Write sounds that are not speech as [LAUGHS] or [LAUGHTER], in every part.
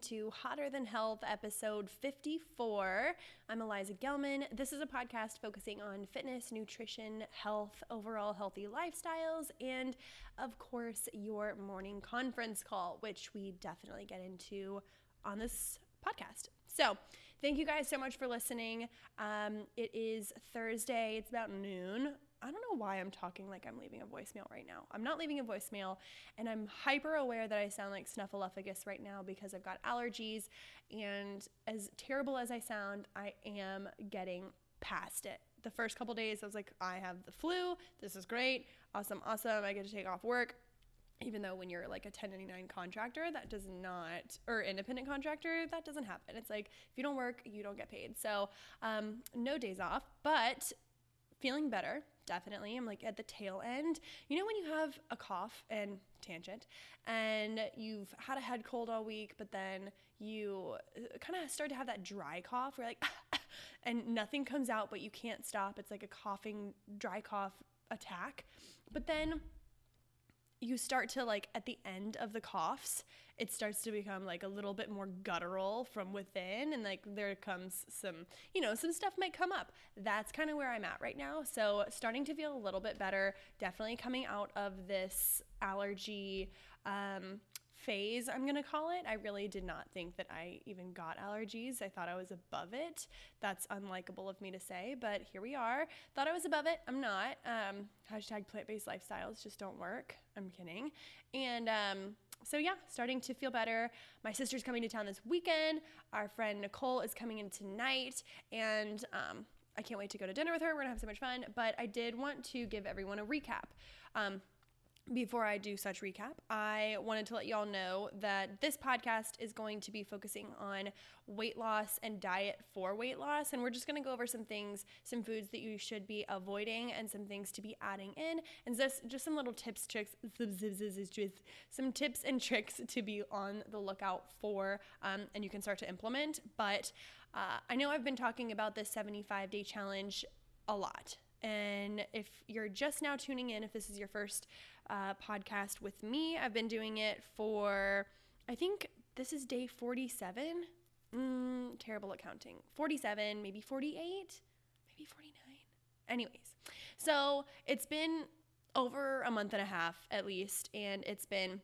to Hotter Than Health, episode 54. I'm Eliza Gelman. This is a podcast focusing on fitness, nutrition, health, overall healthy lifestyles, and of course, your morning conference call, which we definitely get into on this podcast. So, thank you guys so much for listening. Um, it is Thursday, it's about noon. I don't know why I'm talking like I'm leaving a voicemail right now. I'm not leaving a voicemail, and I'm hyper aware that I sound like Snuffleupagus right now because I've got allergies. And as terrible as I sound, I am getting past it. The first couple days, I was like, I have the flu. This is great. Awesome, awesome. I get to take off work even though when you're like a 1099 contractor that does not or independent contractor that doesn't happen it's like if you don't work you don't get paid so um, no days off but feeling better definitely i'm like at the tail end. You know when you have a cough and tangent and you've had a head cold all week but then you uh, kind of start to have that dry cough where like [LAUGHS] and nothing comes out but you can't stop. It's like a coughing dry cough attack. But then you start to like at the end of the coughs it starts to become like a little bit more guttural from within and like there comes some you know some stuff might come up. That's kind of where i'm at right now. So starting to feel a little bit better. Definitely coming out of this allergy um, phase i'm going to call it. I really did not think that i even got allergies. I thought i was above it. That's unlikable of me to say but here we are. Thought i was above it. I'm not. Um, hashtag plant-based lifestyles just don't work. I'm kidding. And um, so yeah starting to feel better. My sister's coming to town this weekend. Our friend nicole is coming in tonight. And um, i can't wait to go to dinner with her. We're gonna have so much fun. But i did want to give everyone a recap. Um, before I do such recap, I wanted to let y'all know that this podcast is going to be focusing on weight loss and diet for weight loss. And we're just going to go over some things, some foods that you should be avoiding, and some things to be adding in, and just, just some little tips, tricks, [LAUGHS] some tips and tricks to be on the lookout for, um, and you can start to implement. But uh, I know I've been talking about this 75 day challenge a lot. And if you're just now tuning in, if this is your first uh, podcast with me. I've been doing it for, I think this is day 47. Mm, terrible at counting. 47, maybe 48, maybe 49. Anyways, so it's been over a month and a half at least, and it's been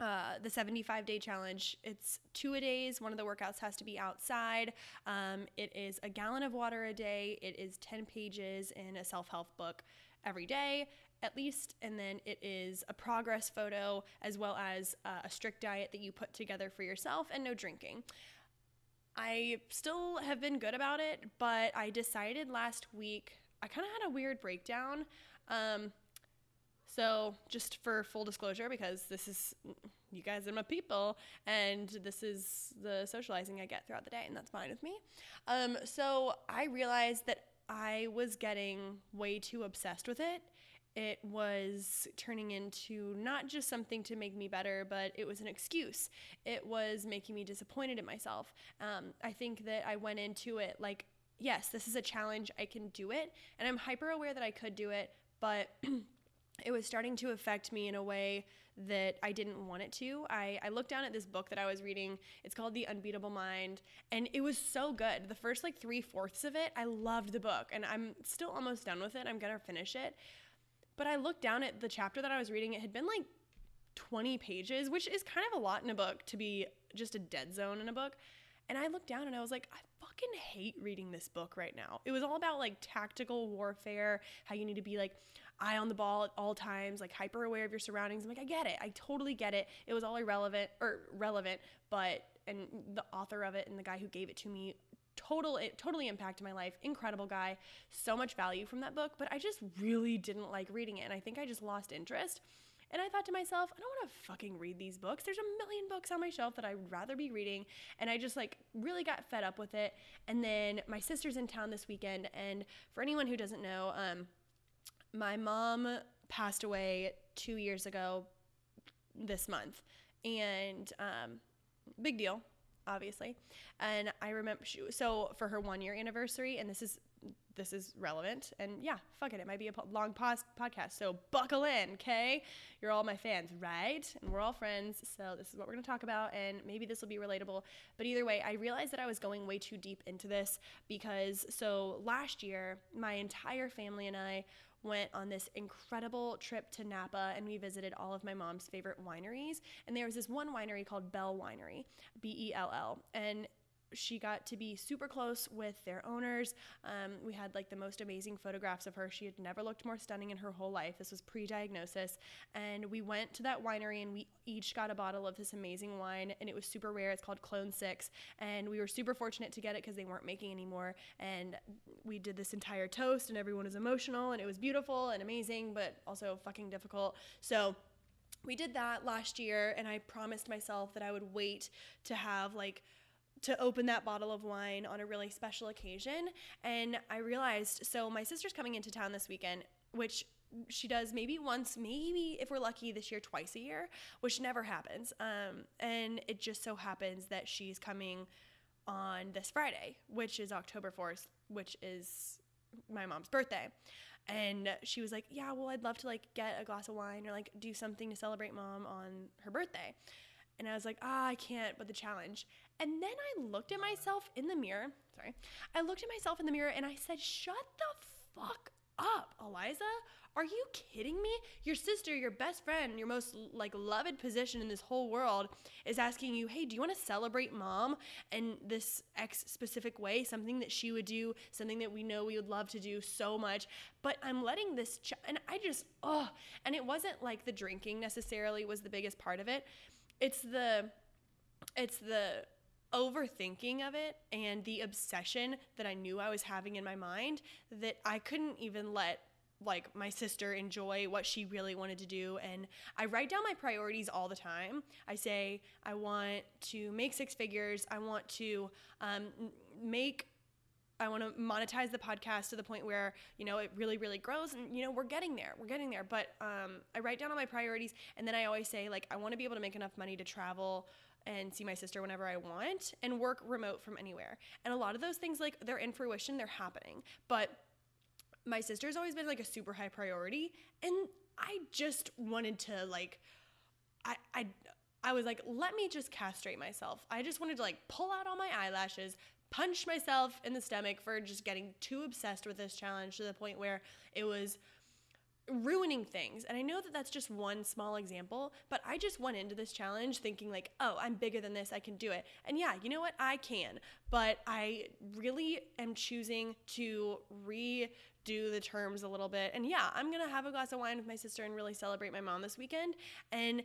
uh, the 75 day challenge. It's two a days. One of the workouts has to be outside. Um, it is a gallon of water a day. It is 10 pages in a self help book every day at least, and then it is a progress photo as well as uh, a strict diet that you put together for yourself and no drinking. I still have been good about it, but I decided last week, I kind of had a weird breakdown. Um, so, just for full disclosure, because this is, you guys are my people, and this is the socializing I get throughout the day, and that's fine with me. Um, so, I realized that I was getting way too obsessed with it it was turning into not just something to make me better, but it was an excuse. It was making me disappointed in myself. Um, I think that I went into it like, yes, this is a challenge, I can do it. And I'm hyper aware that I could do it, but [CLEARS THROAT] it was starting to affect me in a way that I didn't want it to. I, I looked down at this book that I was reading. It's called The Unbeatable Mind, and it was so good. The first like three fourths of it, I loved the book, and I'm still almost done with it. I'm gonna finish it. But I looked down at the chapter that I was reading. It had been like 20 pages, which is kind of a lot in a book to be just a dead zone in a book. And I looked down and I was like, I fucking hate reading this book right now. It was all about like tactical warfare, how you need to be like eye on the ball at all times, like hyper aware of your surroundings. I'm like, I get it. I totally get it. It was all irrelevant or relevant, but and the author of it and the guy who gave it to me total it totally impacted my life incredible guy so much value from that book but i just really didn't like reading it and i think i just lost interest and I thought to myself, I don't want to fucking read these books. There's a million books on my shelf that I'd rather be reading. And I just like really got fed up with it. And then my sister's in town this weekend. And for anyone who doesn't know, um, my mom passed away two years ago this month. And um, big deal, obviously. And I remember, she, so for her one year anniversary, and this is this is relevant. And yeah, fuck it. It might be a long pos- podcast. So buckle in, okay? You're all my fans, right? And we're all friends. So this is what we're to talk about. And maybe this will be relatable. But either way, I realized that I was going way too deep into this because so last year, my entire family and I went on this incredible trip to Napa and we visited all of my mom's favorite wineries. And there was this one winery called Bell Winery, B E L L. And she got to be super close with their owners. Um, we had like the most amazing photographs of her. She had never looked more stunning in her whole life. This was pre diagnosis. And we went to that winery and we each got a bottle of this amazing wine. And it was super rare. It's called Clone 6. And we were super fortunate to get it because they weren't making anymore. And we did this entire toast and everyone was emotional and it was beautiful and amazing, but also fucking difficult. So, we did that last year, and I promised myself that I would wait to have like to open that bottle of wine on a really special occasion. And I realized so my sister's coming into town this weekend, which she does maybe once, maybe if we're lucky this year, twice a year, which never happens. Um, and it just so happens that she's coming on this Friday, which is October 4th, which is my mom's birthday. And she was like, Yeah, well, I'd love to like get a glass of wine or like do something to celebrate mom on her birthday. And I was like, ah, I can't, but the challenge. And then I looked at myself in the mirror. Sorry. I looked at myself in the mirror and I said, shut the fuck up, Eliza. Are you kidding me? Your sister, your best friend, your most like loved position in this whole world is asking you, "Hey, do you want to celebrate mom in this X specific way? Something that she would do, something that we know we would love to do so much." But I'm letting this ch- and I just oh, and it wasn't like the drinking necessarily was the biggest part of it it's the it's the overthinking of it and the obsession that I knew I was having in my mind that I couldn't even let like my sister enjoy what she really wanted to do. And I write down my priorities all the time. I say I want to make six figures. I want to um, make I want to monetize the podcast to the point where you know it really really grows. And you know we're getting there. We're getting there. But um, I write down all my priorities. And then I always say like I want to be able to make enough money to travel and see my sister whenever I want and work remote from anywhere and a lot of those things like they're in fruition they're happening but my sister's always been like a super high priority and I just wanted to like I I I was like, let me just castrate myself. I just wanted to like pull out all my eyelashes, punch myself in the stomach for just getting too obsessed with this challenge to the point where it was ruining things. And I know that that's just one small example, but I just went into this challenge thinking like, "Oh, I'm bigger than this. I can do it." And yeah, you know what? I can. But I really am choosing to redo the terms a little bit. And yeah, I'm to have a glass of wine with my sister and really celebrate my mom this weekend. And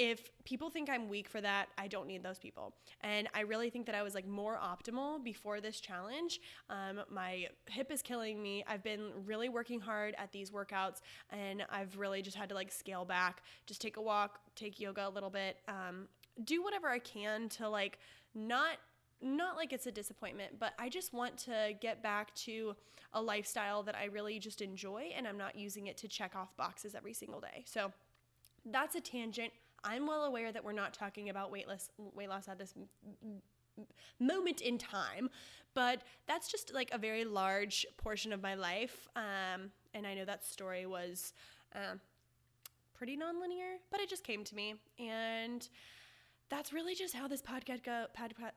if people think I'm weak for that, I don't need those people. And I really think that I was like more optimal before this challenge. Um, my hip is killing me. I've been really working hard at these workouts and I've really just had to like scale back, just take a walk, take yoga a little bit, um, do whatever I can to like not not like it's a disappointment, but I just want to get back to a lifestyle that I really just enjoy and I'm not using it to check off boxes every single day. So that's a tangent. I'm well aware that we're not talking about weight loss, weight loss at this moment in time, but that's just like a very large portion of my life. Um, and I know that story was um, pretty nonlinear, but it just came to me, and that's really just how this podcast go. Pod, pod,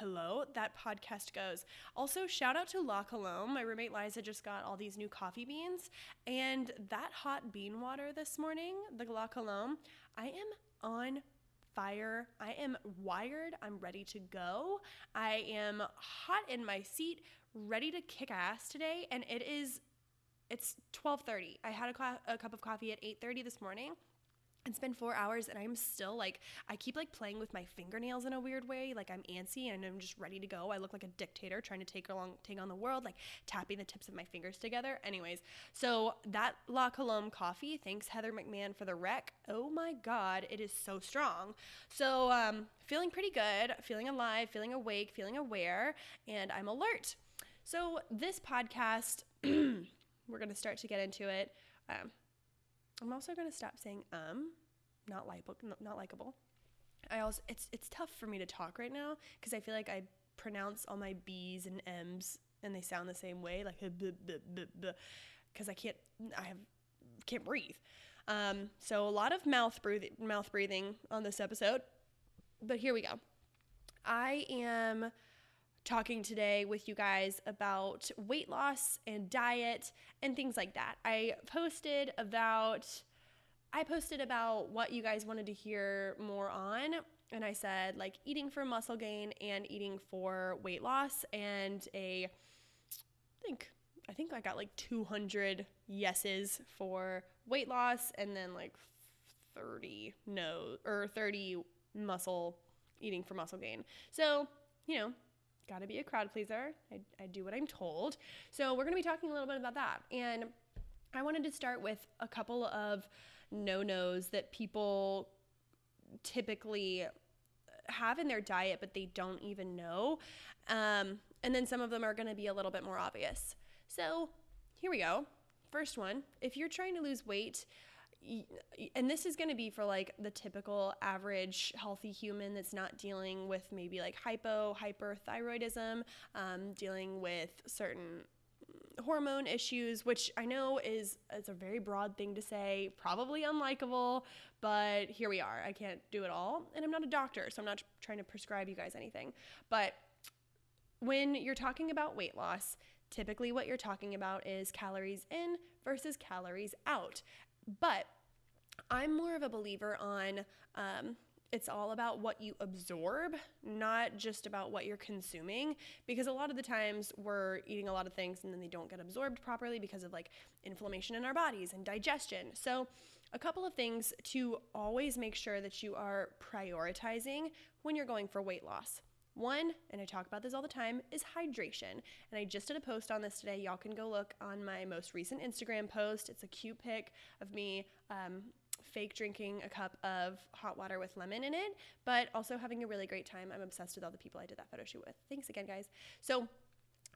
hello, that podcast goes. Also, shout out to La Colombe. My roommate Liza just got all these new coffee beans, and that hot bean water this morning, the La Colombe, I am on fire. I am wired. I'm ready to go. I am hot in my seat, ready to kick ass today, and it is it's 12:30. I had a, co- a cup of coffee at 8:30 this morning it's been four hours and I'm still like, I keep like playing with my fingernails in a weird way. Like I'm antsy and I'm just ready to go. I look like a dictator trying to take along, take on the world, like tapping the tips of my fingers together. Anyways, so that La Colombe coffee, thanks Heather McMahon for the rec. Oh my God, it is so strong. So, um, feeling pretty good, feeling alive, feeling awake, feeling aware, and I'm alert. So this podcast, [CLEARS THROAT] we're going to start to get into it. Um, I'm also going to stop saying um, not like not likable. I also it's it's tough for me to talk right now because I feel like I pronounce all my b's and m's and they sound the same way like because I can't I have can't breathe. Um, so a lot of mouth breathing mouth breathing on this episode. But here we go. I am talking today with you guys about weight loss and diet and things like that. I posted about I posted about what you guys wanted to hear more on and I said like eating for muscle gain and eating for weight loss and a I think I think I got like 200 yeses for weight loss and then like 30 no or 30 muscle eating for muscle gain. So, you know, got to be a crowd pleaser. I, I do what I'm told. So we're going to be talking a little bit about that. And I wanted to start with a couple of no nos that people typically have in their diet, but they don't even know. Um, and then some of them are going to be a little bit more obvious. So here we go. First one if you're trying to lose weight, and this is going to be for like the typical average healthy human that's not dealing with maybe like hypo hyperthyroidism um, dealing with certain hormone issues which i know is it's a very broad thing to say probably unlikable but here we are. I can't do it all and i'm not a doctor so i'm not trying to prescribe you guys anything. But when you're talking about weight loss typically what you're talking about is calories in versus calories out but I'm more of a believer on um, it's all about what you absorb, not just about what you're consuming. Because a lot of the times we're eating a lot of things and then they don't get absorbed properly because of like inflammation in our bodies and digestion. So, a couple of things to always make sure that you are prioritizing when you're going for weight loss. One, and I talk about this all the time, is hydration. And I just did a post on this today. Y'all can go look on my most recent Instagram post. It's a cute pic of me um, fake drinking a cup of hot water with lemon in it, but also having a really great time. I'm obsessed with all the people I did that photo shoot with. Thanks again, guys. So,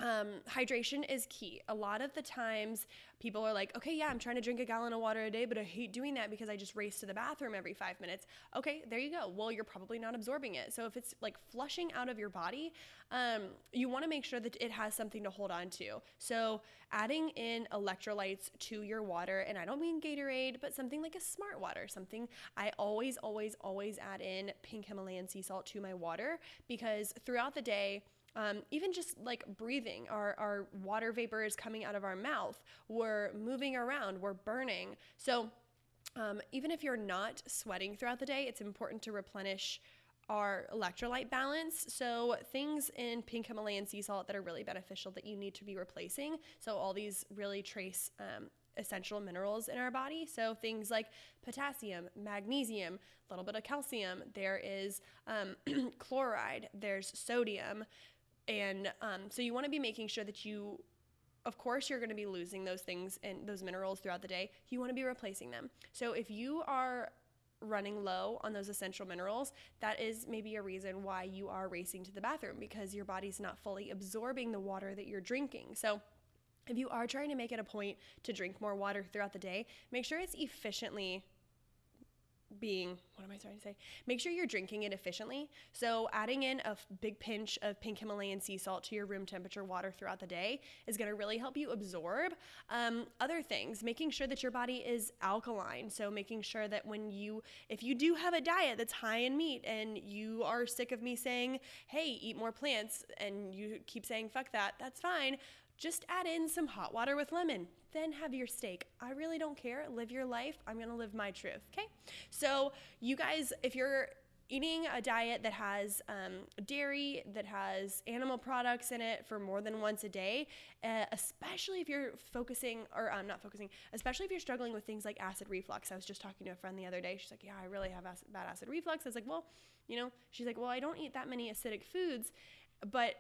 um, hydration is key. A lot of the times, people are like, okay, yeah, I'm trying to drink a gallon of water a day, but I hate doing that because I just race to the bathroom every five minutes. Okay, there you go. Well, you're probably not absorbing it. So if it's like flushing out of your body, um, you want to make sure that it has something to hold on to. So adding in electrolytes to your water, and I don't mean Gatorade, but something like a smart water, something I always, always, always add in pink Himalayan sea salt to my water because throughout the day, um, even just like breathing, our, our water vapor is coming out of our mouth. We're moving around, we're burning. So, um, even if you're not sweating throughout the day, it's important to replenish our electrolyte balance. So, things in pink Himalayan sea salt that are really beneficial that you need to be replacing. So, all these really trace um, essential minerals in our body. So, things like potassium, magnesium, a little bit of calcium. There is um, [CLEARS THROAT] chloride, there's sodium, and um, so you want to be making sure that you, of course, you're going to be losing those things and those minerals throughout the day. You want to be replacing them. So if you are running low on those essential minerals, that is maybe a reason why you are racing to the bathroom because your body's not fully absorbing the water that you're drinking. So if you are trying to make it a point to drink more water throughout the day, make sure it's efficiently being what am I trying to say? Make sure you're drinking it efficiently. So, adding in a big pinch of pink Himalayan sea salt to your room temperature water throughout the day is going to really help you absorb. Um, other things, making sure that your body is alkaline. So, making sure that when you, if you do have a diet that's high in meat and you are sick of me saying, hey, eat more plants, and you keep saying, fuck that, that's fine just add in some hot water with lemon. Then have your steak. I really don't care. Live your life. I'm going to live my truth. Okay. So, you guys, if you're eating a diet that has um, dairy, that has animal products in it for more than once a day, uh, especially if you're focusing, or I'm um, not focusing, especially if you're struggling with things like acid reflux. I was just talking to a friend the other day. She's like, Yeah, I really have acid, bad acid reflux. I was like, Well, you know, she's like, Well, I don't eat that many acidic foods, but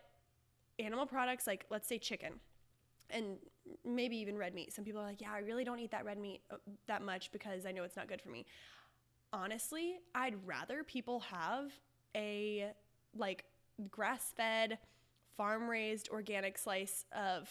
animal products, like let's say chicken, and maybe even red meat. Some people are like, Yeah, I really don't eat that red meat uh, that much because I know it's not good for me honestly, I'd rather people have a like grass fed, farm raised organic slice of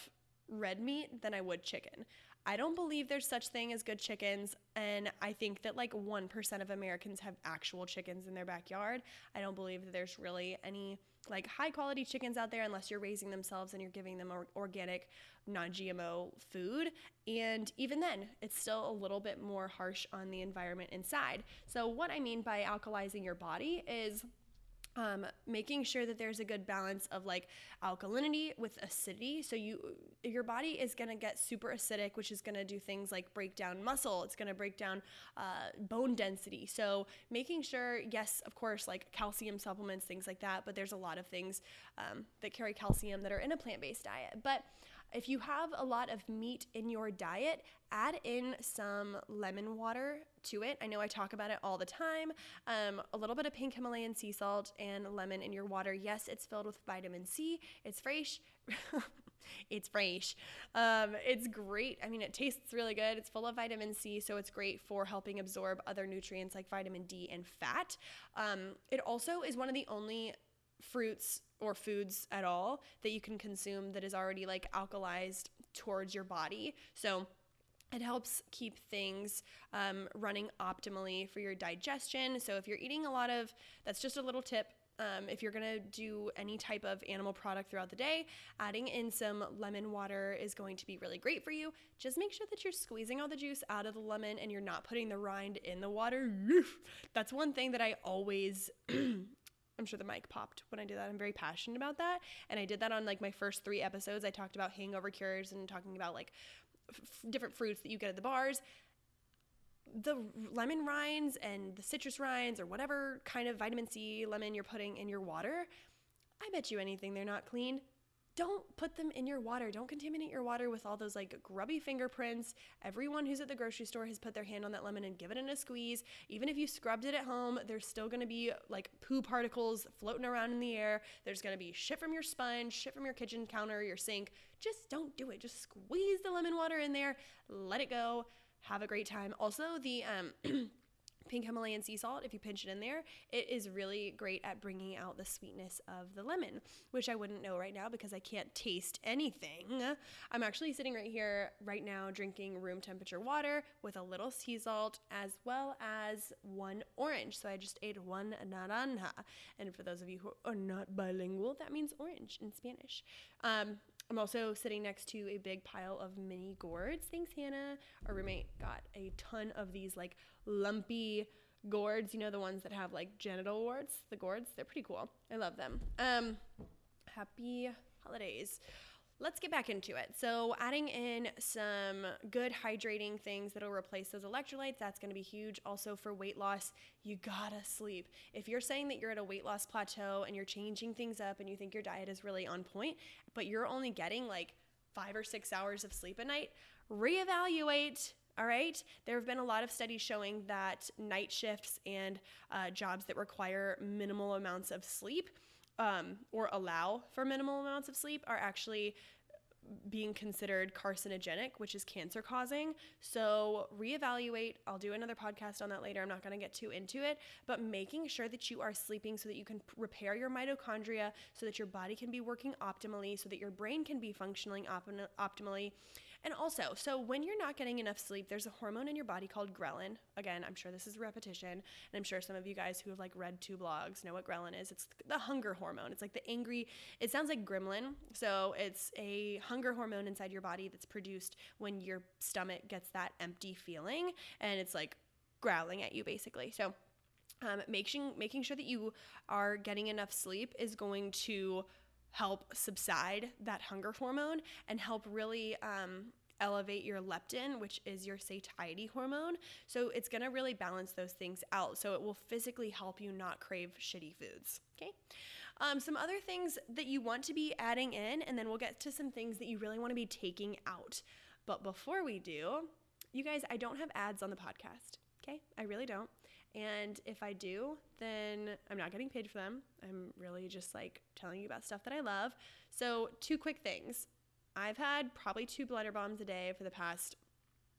red meat than I would chicken. I don't believe there's such thing as good chickens and I think that like 1% of Americans have actual chickens in their backyard. I don't believe that there's really any like high quality chickens out there unless you're raising themselves and you're giving them organic non-GMO food and even then it's still a little bit more harsh on the environment inside. So what I mean by alkalizing your body is um, making sure that there's a good balance of like alkalinity with acidity. So you your body is gonna get super acidic, which is gonna do things like break down muscle. It's gonna break down uh, bone density. So making sure, yes, of course, like calcium supplements, things like that. But there's a lot of things um, that carry calcium that are in a plant based diet. But if you have a lot of meat in your diet, add in some lemon water to it. I know I talk about it all the time. Um, a little bit of pink Himalayan sea salt and lemon in your water. Yes, it's filled with vitamin C. It's fresh. [LAUGHS] it's fresh. Um, it's great. I mean, it tastes really good. It's full of vitamin C, so it's great for helping absorb other nutrients like vitamin D and fat. Um, it also is one of the only fruits or foods at all that you can consume that is already like alkalized towards your body. So it helps keep things um, running optimally for your digestion. So if you're eating a lot of, that's just a little tip. Um, if you're gonna do any type of animal product throughout the day, adding in some lemon water is going to be really great for you. Just make sure that you're squeezing all the juice out of the lemon and you're not putting the rind in the water. That's one thing that I always [CLEARS THROAT] I'm sure the mic popped when I did that. I'm very passionate about that. And I did that on like my first three episodes. I talked about hangover cures and talking about like f- different fruits that you get at the bars. The lemon rinds and the citrus rinds, or whatever kind of vitamin C lemon you're putting in your water, I bet you anything they're not clean don't put them in your water. Don't contaminate your water with all those like grubby fingerprints. Everyone who's at the grocery store has put their hand on that lemon and given it a squeeze. Even if you scrubbed it at home, there's still gonna be like poo particles floating around in the air. There's gonna be shit from your sponge, shit from your kitchen counter, your sink. Just don't do it. Just squeeze the lemon water in there, let it go. Have a great time. Also, the um, [CLEARS THROAT] pink Himalayan sea salt, if you pinch it in there, it is really great at bringing out the sweetness of the lemon, which I wouldn't know right now because I can't taste anything. I'm actually sitting right here right now drinking room temperature water with a little sea salt as well as one orange. So I just ate one naranja. And for those of you who are not bilingual, that means orange in Spanish. Um, I'm also sitting next to a big pile of mini gourds. Thanks, Hannah. Our roommate got a ton of these like lumpy gourds, you know, the ones that have like genital warts, the gourds. They're pretty cool. I love them. Um, happy holidays. Let's get back into it. So, adding in some good hydrating things that'll replace those electrolytes, that's gonna be huge. Also, for weight loss, you gotta sleep. If you're saying that you're at a weight loss plateau and you're changing things up and you think your diet is really on point, but you're only getting like five or six hours of sleep a night, reevaluate all right. There have been a lot of studies showing that night shifts and uh, jobs that require minimal amounts of sleep um, or allow for minimal amounts of sleep are actually being considered carcinogenic, which is cancer causing. So, reevaluate. I'll do another podcast on that later. I'm not going to get too into it, but making sure that you are sleeping so that you can repair your mitochondria, so that your body can be working optimally, so that your brain can be functioning op- optimally, and also, so when you're not getting enough sleep, there's a hormone in your body called ghrelin. Again, I'm sure this is a repetition, and I'm sure some of you guys who have like read two blogs know what ghrelin is. It's the hunger hormone. It's like the angry, it sounds like gremlin. So it's a hunger hormone inside your body that's produced when your stomach gets that empty feeling and it's like growling at you basically. So um, making making sure that you are getting enough sleep is going to help subside that hunger hormone and help really um, elevate your leptin, which is your satiety hormone. So it's gonna really balance those things out. So it will physically help you not crave shitty foods. Okay. Um, some other things that you want to be adding in, and then we'll get to some things that you really want to be taking out. But before we do, you guys, I don't have ads on the podcast. Okay. I really don't. And if I do, then I'm not getting paid for them. I'm really just like telling you about stuff that I love. So, two quick things. I've had probably two blender bombs a day for the past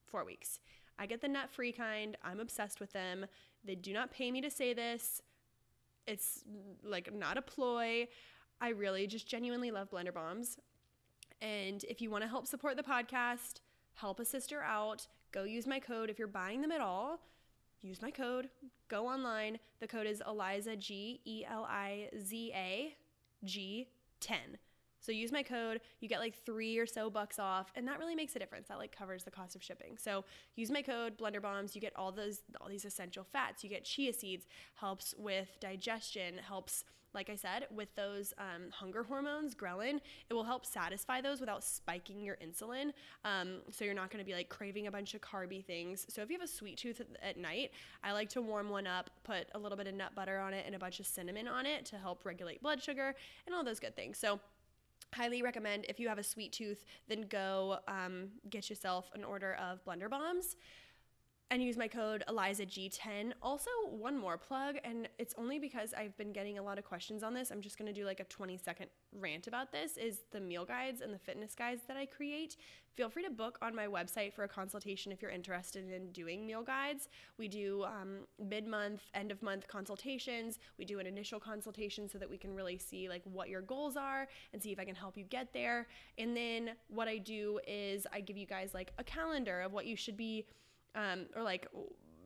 four weeks. I get the nut free kind. I'm obsessed with them. They do not pay me to say this. It's like not a ploy. I really just genuinely love blender bombs. And if you want to help support the podcast, help a sister out, go use my code if you're buying them at all use my code. Go online. The code is Eliza G E L I Z A G 10. So use my code, you get like three or so bucks off, and that really makes a difference. That like covers the cost of shipping. So use my code Blender Bombs. You get all those all these essential fats. You get chia seeds, helps with digestion, helps like I said, with those um, hunger hormones, ghrelin, it will help satisfy those without spiking your insulin. Um, so you're not going to be like craving a bunch of carby things. So if you have a sweet tooth at night, I like to warm one up, put a little bit of nut butter on it and a bunch of cinnamon on it to help regulate blood sugar and all those good things. So highly recommend if you have a sweet tooth, then go um, get yourself an order of blender bombs and use my code ElizaG10. Also, one more plug, and it's only because I've been getting a lot of questions on this. I'm just gonna do like a 20 second rant about this is the meal guides and the fitness guides that I create. Feel free to book on my website for a consultation if you're interested in doing meal guides. We do um, mid month, end of month consultations. We do an initial consultation so that we can really see like what your goals are and see if I can help you get there. And then what I do is I give you guys like a calendar of what you should be um, or like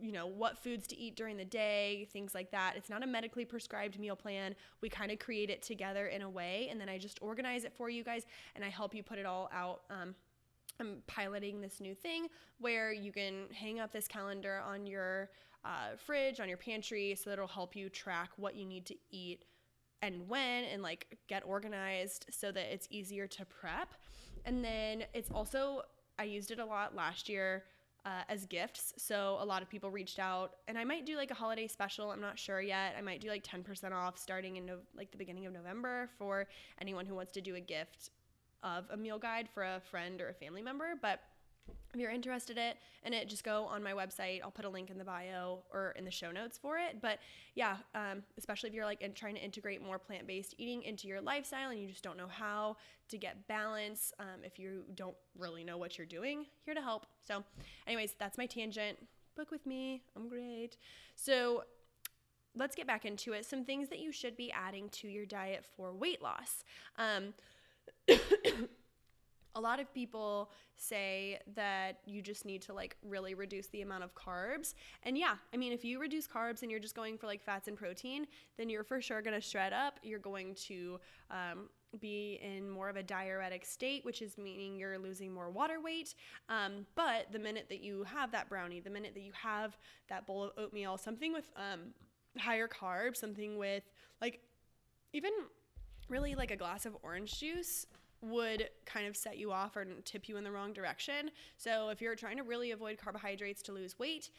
you know what foods to eat during the day things like that. It's not a medically prescribed meal plan. We kind of create it together in a way and then i just organize it for you guys and i help you put it all out. Um, i'm piloting this new thing where you can hang up this calendar on your uh, fridge on your pantry so that it'll help you track what you need to eat and when and like get organized so that it's easier to prep. And then it's also i used it a lot last year uh, as gifts. So a lot of people reached out, and I might do like a holiday special. I'm not sure yet. I might do like 10% off starting in no- like the beginning of November for anyone who wants to do a gift of a meal guide for a friend or a family member. But if you're interested in it, just go on my website. I'll put a link in the bio or in the show notes for it. But yeah, um, especially if you're like in, trying to integrate more plant based eating into your lifestyle and you just don't know how to get balance, um, if you don't really know what you're doing, here to help. So, anyways, that's my tangent. Book with me. I'm great. So, let's get back into it. Some things that you should be adding to your diet for weight loss. Um, [COUGHS] a lot of people say that you just need to like really reduce the amount of carbs. And yeah, I mean, if you reduce carbs and you're just going for like fats and protein, then you're for sure to shred up. You're going to um, be in more of a diuretic state, which is meaning you're losing more water weight. Um, but the minute that you have that brownie, the minute that you have that bowl of oatmeal, something with um, higher carbs, something with like even really like a glass of orange juice would kind of set you off or tip you in the wrong direction. So if you're trying to really avoid carbohydrates to lose weight,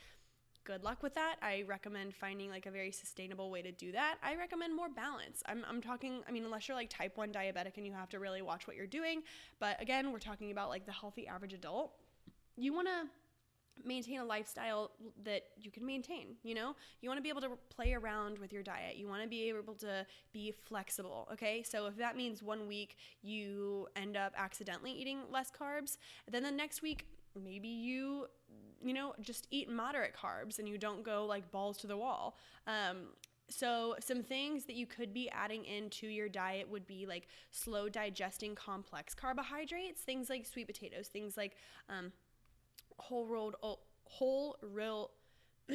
good luck with that. I recommend finding like a very sustainable way to do that. I recommend more balance. I'm, I'm talking, I mean, unless you're like type 1 diabetic and you have to really watch what you're doing. But again, we're talking about like the healthy average adult. You want to maintain a lifestyle that you can maintain you know? You want to be able to play around with your diet. You want to be able to be flexible okay? So if that means one week you end up accidentally eating less carbs then the next week maybe you you know just eat moderate carbs and you don't go like balls to the wall. Um, so, some things that you could be adding into your diet would be like slow digesting complex carbohydrates, things like sweet potatoes, things like um, whole rolled whole real [CLEARS THROAT]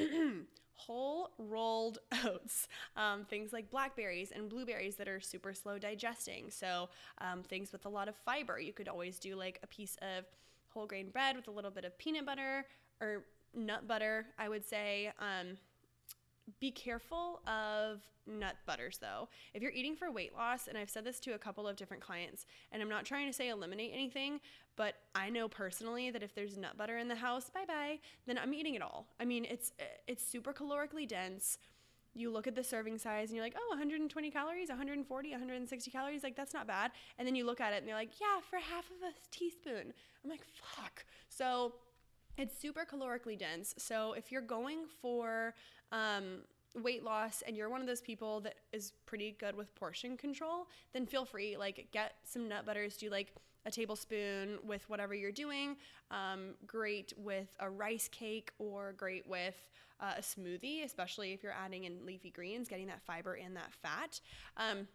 whole rolled [LAUGHS] oats, um, things like blackberries and blueberries that are super slow digesting. So um, things with a lot of fiber. You could always do like a piece of whole grain bread with a little bit of peanut butter or nut butter. I would say. Um, be careful of nut butters though. If you're eating for weight loss, and I've said this to a couple of different clients, and I'm not trying to say eliminate anything, but I know personally that if there's nut butter in the house, bye bye, then I'm eating it all. I mean, it's it's super calorically dense. You look at the serving size and you're like, oh, 120 calories, 140, 160 calories, like that's not bad. And then you look at it and you're like, yeah, for half of a teaspoon. I'm like, fuck. So it's super calorically dense. So if you're going for um, weight loss and you're one of those people that is pretty good with portion control, then feel free. Like, get some nut butters. Do like a tablespoon with whatever you're doing. Um, great with a rice cake or great with uh, a smoothie, especially if you're adding in leafy greens, getting that fiber and that fat. Um,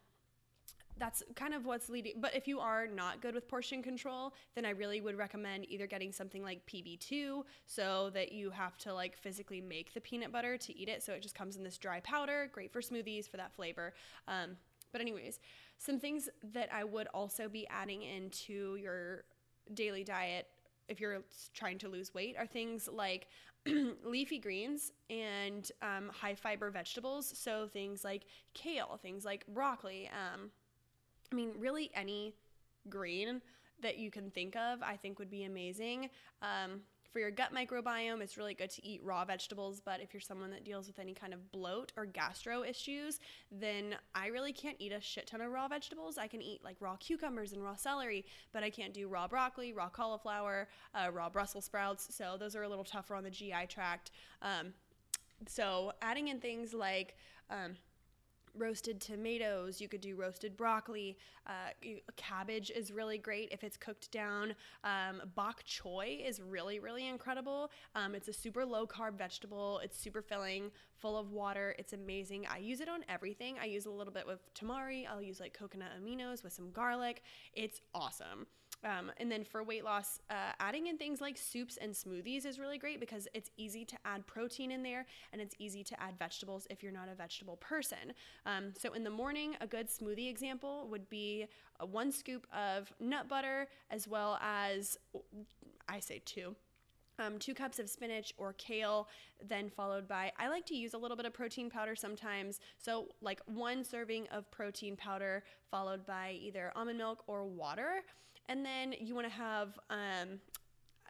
that's kind of what's leading. But if you are not good with portion control, then I really would recommend either getting something like PB2 so that you have to like physically make the peanut butter to eat it. So it just comes in this dry powder, great for smoothies for that flavor. Um, but, anyways, some things that I would also be adding into your daily diet if you're trying to lose weight are things like [CLEARS THROAT] leafy greens and um, high fiber vegetables. So things like kale, things like broccoli. Um, I mean, really any green that you can think of, I think would be amazing. Um, for your gut microbiome, it's really good to eat raw vegetables, but if you're someone that deals with any kind of bloat or gastro issues, then I really can't eat a shit ton of raw vegetables. I can eat like raw cucumbers and raw celery, but I can't do raw broccoli, raw cauliflower, uh, raw Brussels sprouts. So those are a little tougher on the GI tract. Um, so adding in things like um, roasted tomatoes. You could do roasted broccoli. Uh, cabbage is really great if it's cooked down. Um, bok choy is really, really incredible. Um, it's a super low carb vegetable. It's super filling, full of water. It's amazing. I use it on everything. I use a little bit with tamari. I'll use like coconut aminos with some garlic. It's awesome. Um, and then for weight loss, uh, adding in things like soups and smoothies is really great because it's easy to add protein in there and it's easy to add vegetables if you're not a vegetable person. Um, so in the morning, a good smoothie example would be one scoop of nut butter as well as, I say two. Um, two cups of spinach or kale, then followed by, I like to use a little bit of protein powder sometimes. So, like one serving of protein powder, followed by either almond milk or water. And then you want to have um,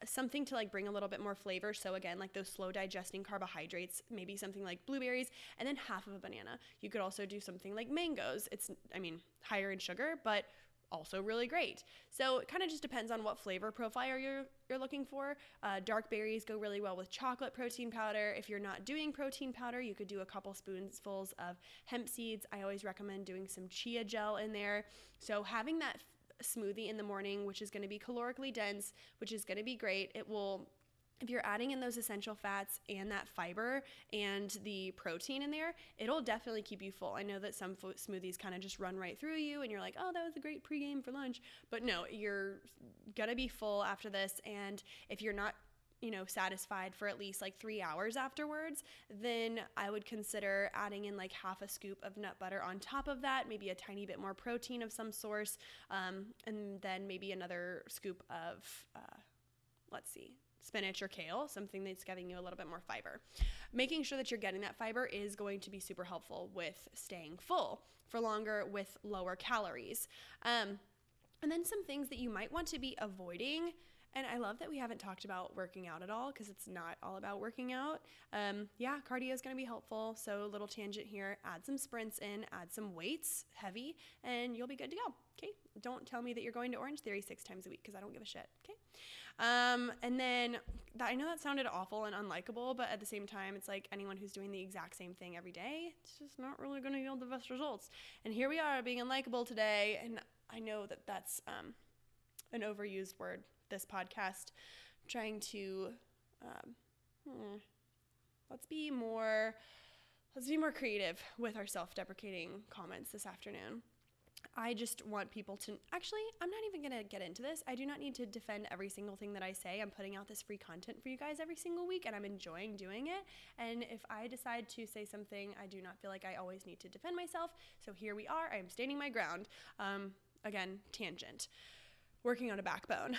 something to like bring a little bit more flavor. So again, like those slow digesting carbohydrates, maybe something like blueberries, and then half of a banana. You could also do something like mangoes. It's, I mean, higher in sugar, but also really great. So it kind of just depends on what flavor profile you're you're looking for. Uh, dark berries go really well with chocolate protein powder. If you're not doing protein powder, you could do a couple spoonfuls of hemp seeds. I always recommend doing some chia gel in there. So having that smoothie in the morning, which is going to be calorically dense, which is going to be great. It will if you're adding in those essential fats and that fiber and the protein in there, it'll definitely keep you full. I know that some smoothies kind of just run right through you and you're like, oh, that was a great pregame for lunch. But no, you're gonna be full after this. And if you're not you know, satisfied for at least like three hours afterwards, then I would consider adding in like half a scoop of nut butter on top of that, maybe a tiny bit more protein of some source, um, and then maybe another scoop of, uh, let's see, spinach or kale, something that's giving you a little bit more fiber. Making sure that you're getting that fiber is going to be super helpful with staying full for longer with lower calories. Um, and then some things that you might want to be avoiding and I love that we haven't talked about working out at all because it's not all about working out. Um, yeah, cardio is going to be helpful. So, little tangent here add some sprints in, add some weights, heavy, and you'll be good to go. Okay. Don't tell me that you're going to Orange Theory six times a week because I don't give a shit. Okay. Um, and then I know that sounded awful and unlikable, but at the same time, it's like anyone who's doing the exact same thing every day, it's just not really going to yield the best results. And here we are being unlikable today. And I know that that's um, an overused word this podcast, trying to um, hmm, let's be more let's be more creative with our self-deprecating comments this afternoon. I just want people to actually, I'm not even going to get into this. I do not need to defend every single thing that I say. I'm putting out this free content for you guys every single week and I'm enjoying doing it. And if I decide to say something, I do not feel like I always need to defend myself. So here we are. I am standing my ground. Um, again, tangent. Working on a backbone.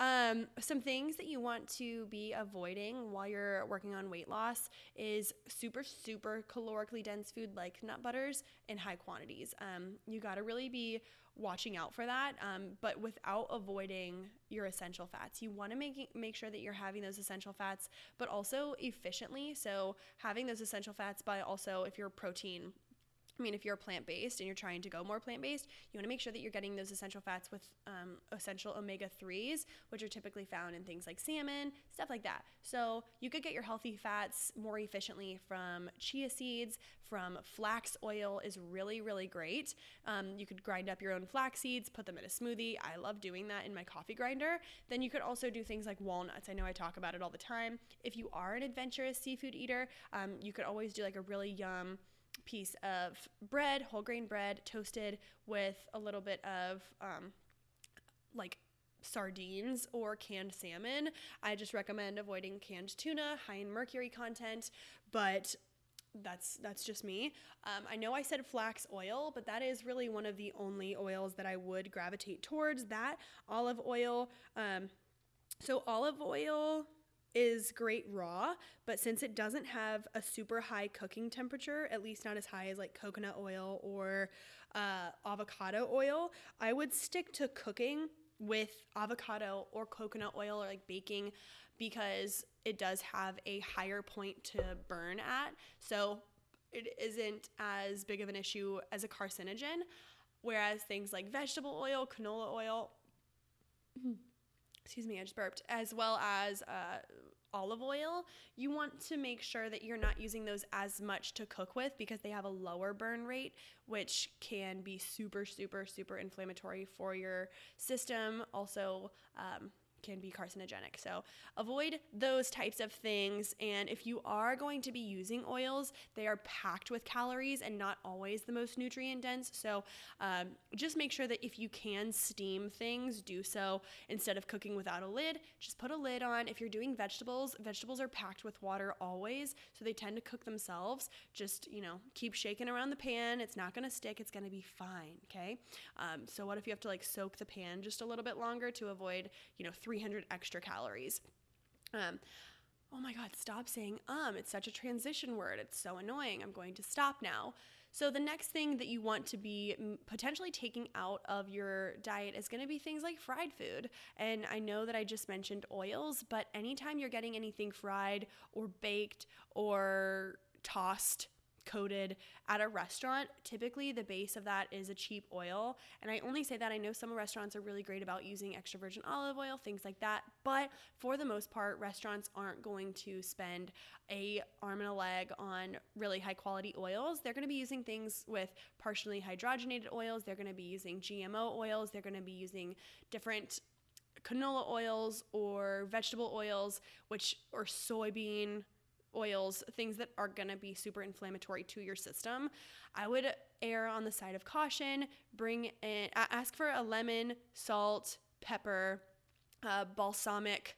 Um, some things that you want to be avoiding while you're working on weight loss is super, super calorically dense food like nut butters in high quantities. Um, you got to really be watching out for that, um, but without avoiding your essential fats. You want to make make sure that you're having those essential fats, but also efficiently. So having those essential fats by also if you're protein I mean, if you're plant based and you're trying to go more plant based, you want to make sure that you're getting those essential fats with um, essential omega 3s, which are typically found in things like salmon, stuff like that. So you could get your healthy fats more efficiently from chia seeds, from flax oil, is really, really great. Um, you could grind up your own flax seeds, put them in a smoothie. I love doing that in my coffee grinder. Then you could also do things like walnuts. I know I talk about it all the time. If you are an adventurous seafood eater, um, you could always do like a really yum piece of bread, whole grain bread, toasted with a little bit of um, like sardines or canned salmon. I just recommend avoiding canned tuna, high in mercury content, but that's that's just me. Um, I know I said flax oil, but that is really one of the only oils that I would gravitate towards. That olive oil. Um, so olive oil is great raw, but since it doesn't have a super high cooking temperature, at least not as high as like coconut oil or uh, avocado oil, I would stick to cooking with avocado or coconut oil or like baking because it does have a higher point to burn at. So it isn't as big of an issue as a carcinogen. Whereas things like vegetable oil, canola oil, [CLEARS THROAT] excuse me, I just burped, as well as uh, olive oil, you want to make sure that you're not using those as much to cook with because they have a lower burn rate, which can be super, super, super inflammatory for your system. Also, um, can be carcinogenic. So avoid those types of things. And if you are going to be using oils, they are packed with calories and not always the most nutrient dense. So um, just make sure that if you can steam things, do so instead of cooking without a lid. Just put a lid on. If you're doing vegetables, vegetables are packed with water always, so they tend to cook themselves. Just you know, keep shaking around the pan. It's not gonna stick. It's gonna be fine. Okay. Um, so what if you have to like soak the pan just a little bit longer to avoid you know 300 extra calories. Um, oh my God, stop saying um. It's such a transition word. It's so annoying. I'm going to stop now. So, the next thing that you want to be potentially taking out of your diet is going to be things like fried food. And I know that I just mentioned oils, but anytime you're getting anything fried or baked or tossed, coated at a restaurant, typically the base of that is a cheap oil. And I only say that I know some restaurants are really great about using extra virgin olive oil, things like that. But for the most part, restaurants aren't going to spend a arm and a leg on really high quality oils. They're going to be using things with partially hydrogenated oils. They're going to be using GMO oils. They're going to be using different canola oils or vegetable oils, which or soybean oils, things that are going to be super inflammatory to your system, I would err on the side of caution. Bring in, ask for a lemon, salt, pepper, uh, balsamic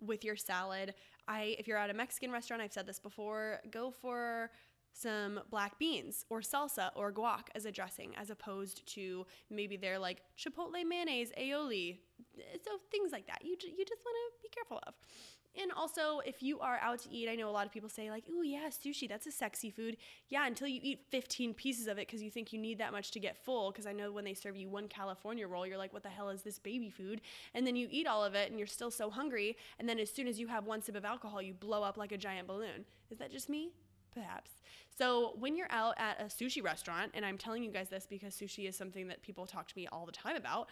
with your salad. I, if you're at a Mexican restaurant, I've said this before, go for some black beans or salsa or guac as a dressing, as opposed to maybe they're like chipotle mayonnaise, aioli, so things like that. You you just want to be careful of. And also, if you are out to eat, I know a lot of people say, like, oh, yeah, sushi, that's a sexy food. Yeah, until you eat 15 pieces of it because you think you need that much to get full. Because I know when they serve you one California roll, you're like, what the hell is this baby food? And then you eat all of it and you're still so hungry. And then as soon as you have one sip of alcohol, you blow up like a giant balloon. Is that just me? Perhaps. So, when you're out at a sushi restaurant, and I'm telling you guys this because sushi is something that people talk to me all the time about,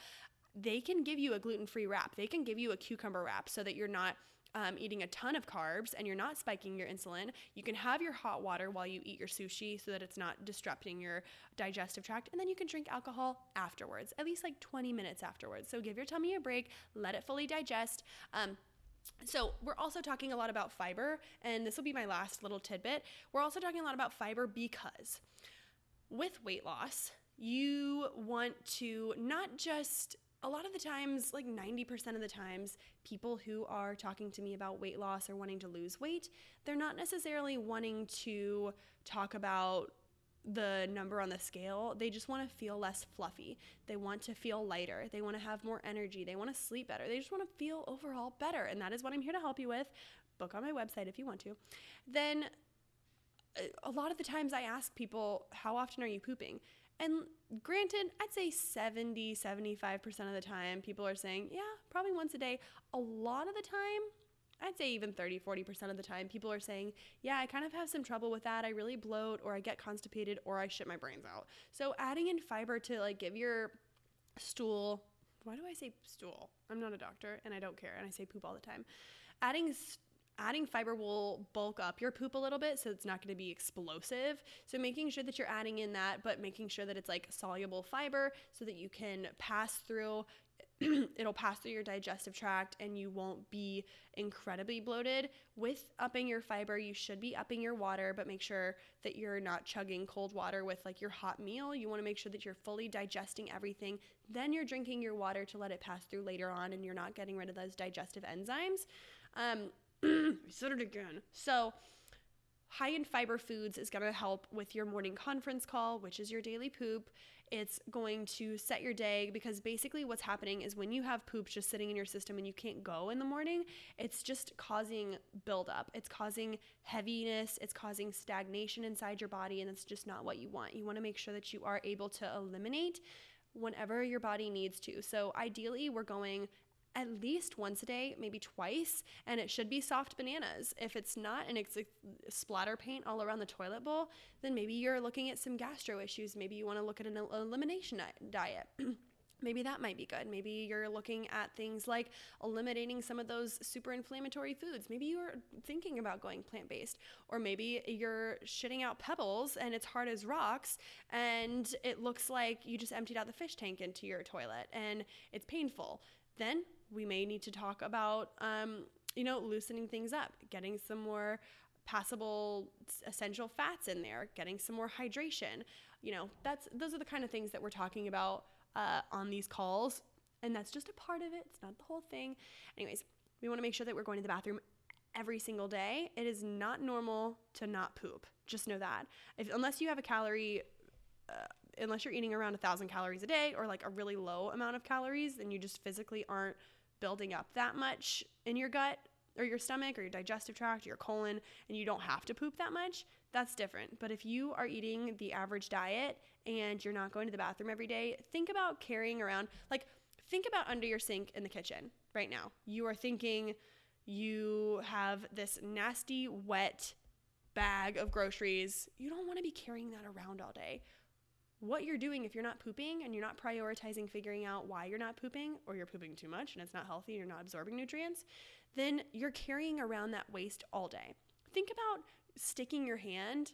they can give you a gluten free wrap. They can give you a cucumber wrap so that you're not um, eating a ton of carbs and you're not spiking your insulin, you can have your hot water while you eat your sushi so that it's not disrupting your digestive tract. And then you can drink alcohol afterwards, at least like 20 minutes afterwards. So give your tummy a break, let it fully digest. Um, so, we're also talking a lot about fiber, and this will be my last little tidbit. We're also talking a lot about fiber because with weight loss, you want to not just a lot of the times, like 90% of the times, people who are talking to me about weight loss or wanting to lose weight, they're not necessarily wanting to talk about the number on the scale. They just want to feel less fluffy. They want to feel lighter. They want to have more energy. They want to sleep better. They just want to feel overall better. And that is what I'm here to help you with. Book on my website if you want to. Then a lot of the times I ask people, how often are you pooping? And granted, I'd say 70, 75% of the time, people are saying, yeah, probably once a day. A lot of the time, I'd say even 30, 40% of the time, people are saying, yeah, I kind of have some trouble with that. I really bloat, or I get constipated, or I shit my brains out. So adding in fiber to like give your stool, why do I say stool? I'm not a doctor and I don't care, and I say poop all the time. Adding adding fiber will bulk up your poop a little bit so it's not going to be explosive so making sure that you're adding in that but making sure that it's like soluble fiber so that you can pass through [CLEARS THROAT] it'll pass through your digestive tract and you won't be incredibly bloated with upping your fiber you should be upping your water but make sure that you're not chugging cold water with like your hot meal you want to make sure that you're fully digesting everything then you're drinking your water to let it pass through later on and you're not getting rid of those digestive enzymes um, [CLEARS THROAT] I said it again. So, high in fiber foods is going to help with your morning conference call, which is your daily poop. It's going to set your day because basically what's happening is when you have poop just sitting in your system and you can't go in the morning, it's just causing buildup. It's causing heaviness. It's causing stagnation inside your body, and it's just not what you want. You want to make sure that you are able to eliminate whenever your body needs to. So, ideally, we're going at least once a day, maybe twice, and it should be soft bananas. If it's not and it's splatter paint all around the toilet bowl, then maybe you're looking at some gastro issues. Maybe you want to look at an elimination diet. [CLEARS THROAT] maybe that might be good. Maybe you're looking at things like eliminating some of those super inflammatory foods. Maybe you're thinking about going plant based, or maybe you're shitting out pebbles and it's hard as rocks, and it looks like you just emptied out the fish tank into your toilet and it's painful. Then we may need to talk about, um, you know, loosening things up, getting some more passable essential fats in there, getting some more hydration. You know, that's those are the kind of things that we're talking about uh, on these calls, and that's just a part of it. It's not the whole thing. Anyways, we want to make sure that we're going to the bathroom every single day. It is not normal to not poop. Just know that. If unless you have a calorie uh, unless you're eating around a thousand calories a day or like a really low amount of calories, then you just physically aren't building up that much in your gut or your stomach or your digestive tract or your colon and you don't have to poop that much, that's different. But if you are eating the average diet and you're not going to the bathroom every day, think about carrying around, like, think about under your sink in the kitchen right now. You are thinking you have this nasty, wet bag of groceries. You don't want to be carrying that around all day what you're doing if you're not pooping and you're not prioritizing figuring out why you're not pooping or you're pooping too much and it's not healthy, and you're not absorbing nutrients, then you're carrying around that waste all day. Think about sticking your hand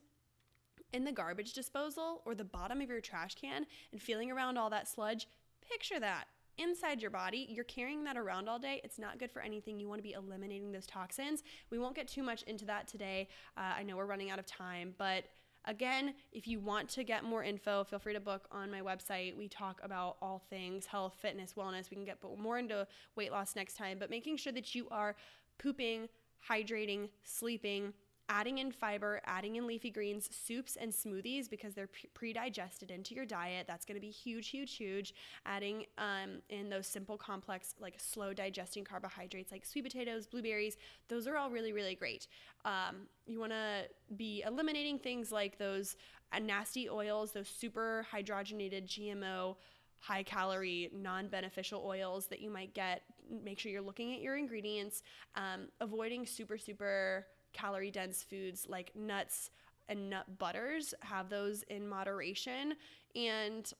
in the garbage disposal or the bottom of your trash can and feeling around all that sludge. Picture that inside your body. You're carrying that around all day. It's not good for anything. You want to be eliminating those toxins. We won't get too much into that today. Uh, I know we're running out of time, but Again, if you want to get more info, feel free to book on my website. We talk about all things health, fitness, wellness. We can get more into weight loss next time, but making sure that you are pooping, hydrating, sleeping, adding in fiber, adding in leafy greens, soups, and smoothies because they're pre digested into your diet. That's going to be huge, huge, huge. Adding um, in those simple, complex, like slow digesting carbohydrates like sweet potatoes, blueberries, those are all really, really great. Um, you want to be eliminating things like those uh, nasty oils, those super hydrogenated GMO high calorie, non beneficial oils that you might get. Make sure you're looking at your ingredients, um, avoiding super, super calorie dense foods like nuts and nut butters, have those in moderation, and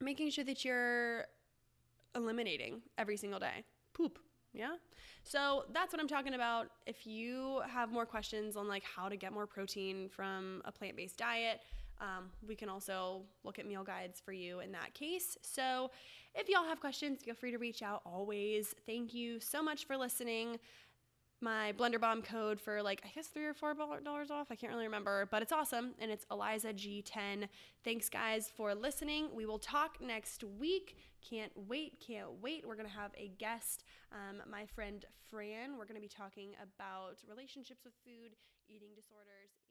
making sure that you're eliminating every single day. Poop. Yeah. So that's what I'm talking about. If you have more questions on like how to get more protein from a plant-based diet, um, we can also look at meal guides for you in that case. So if y'all have questions, feel free to reach out always. Thank you so much for listening my Blender Bomb code for like I guess three or four dollars off. I can't really remember, but it's awesome, and it's Eliza G10. Thanks, guys, for listening. We will talk next week. Can't wait, can't wait. We're gonna have a guest, um, my friend Fran. We're gonna be talking about relationships with food, eating disorders.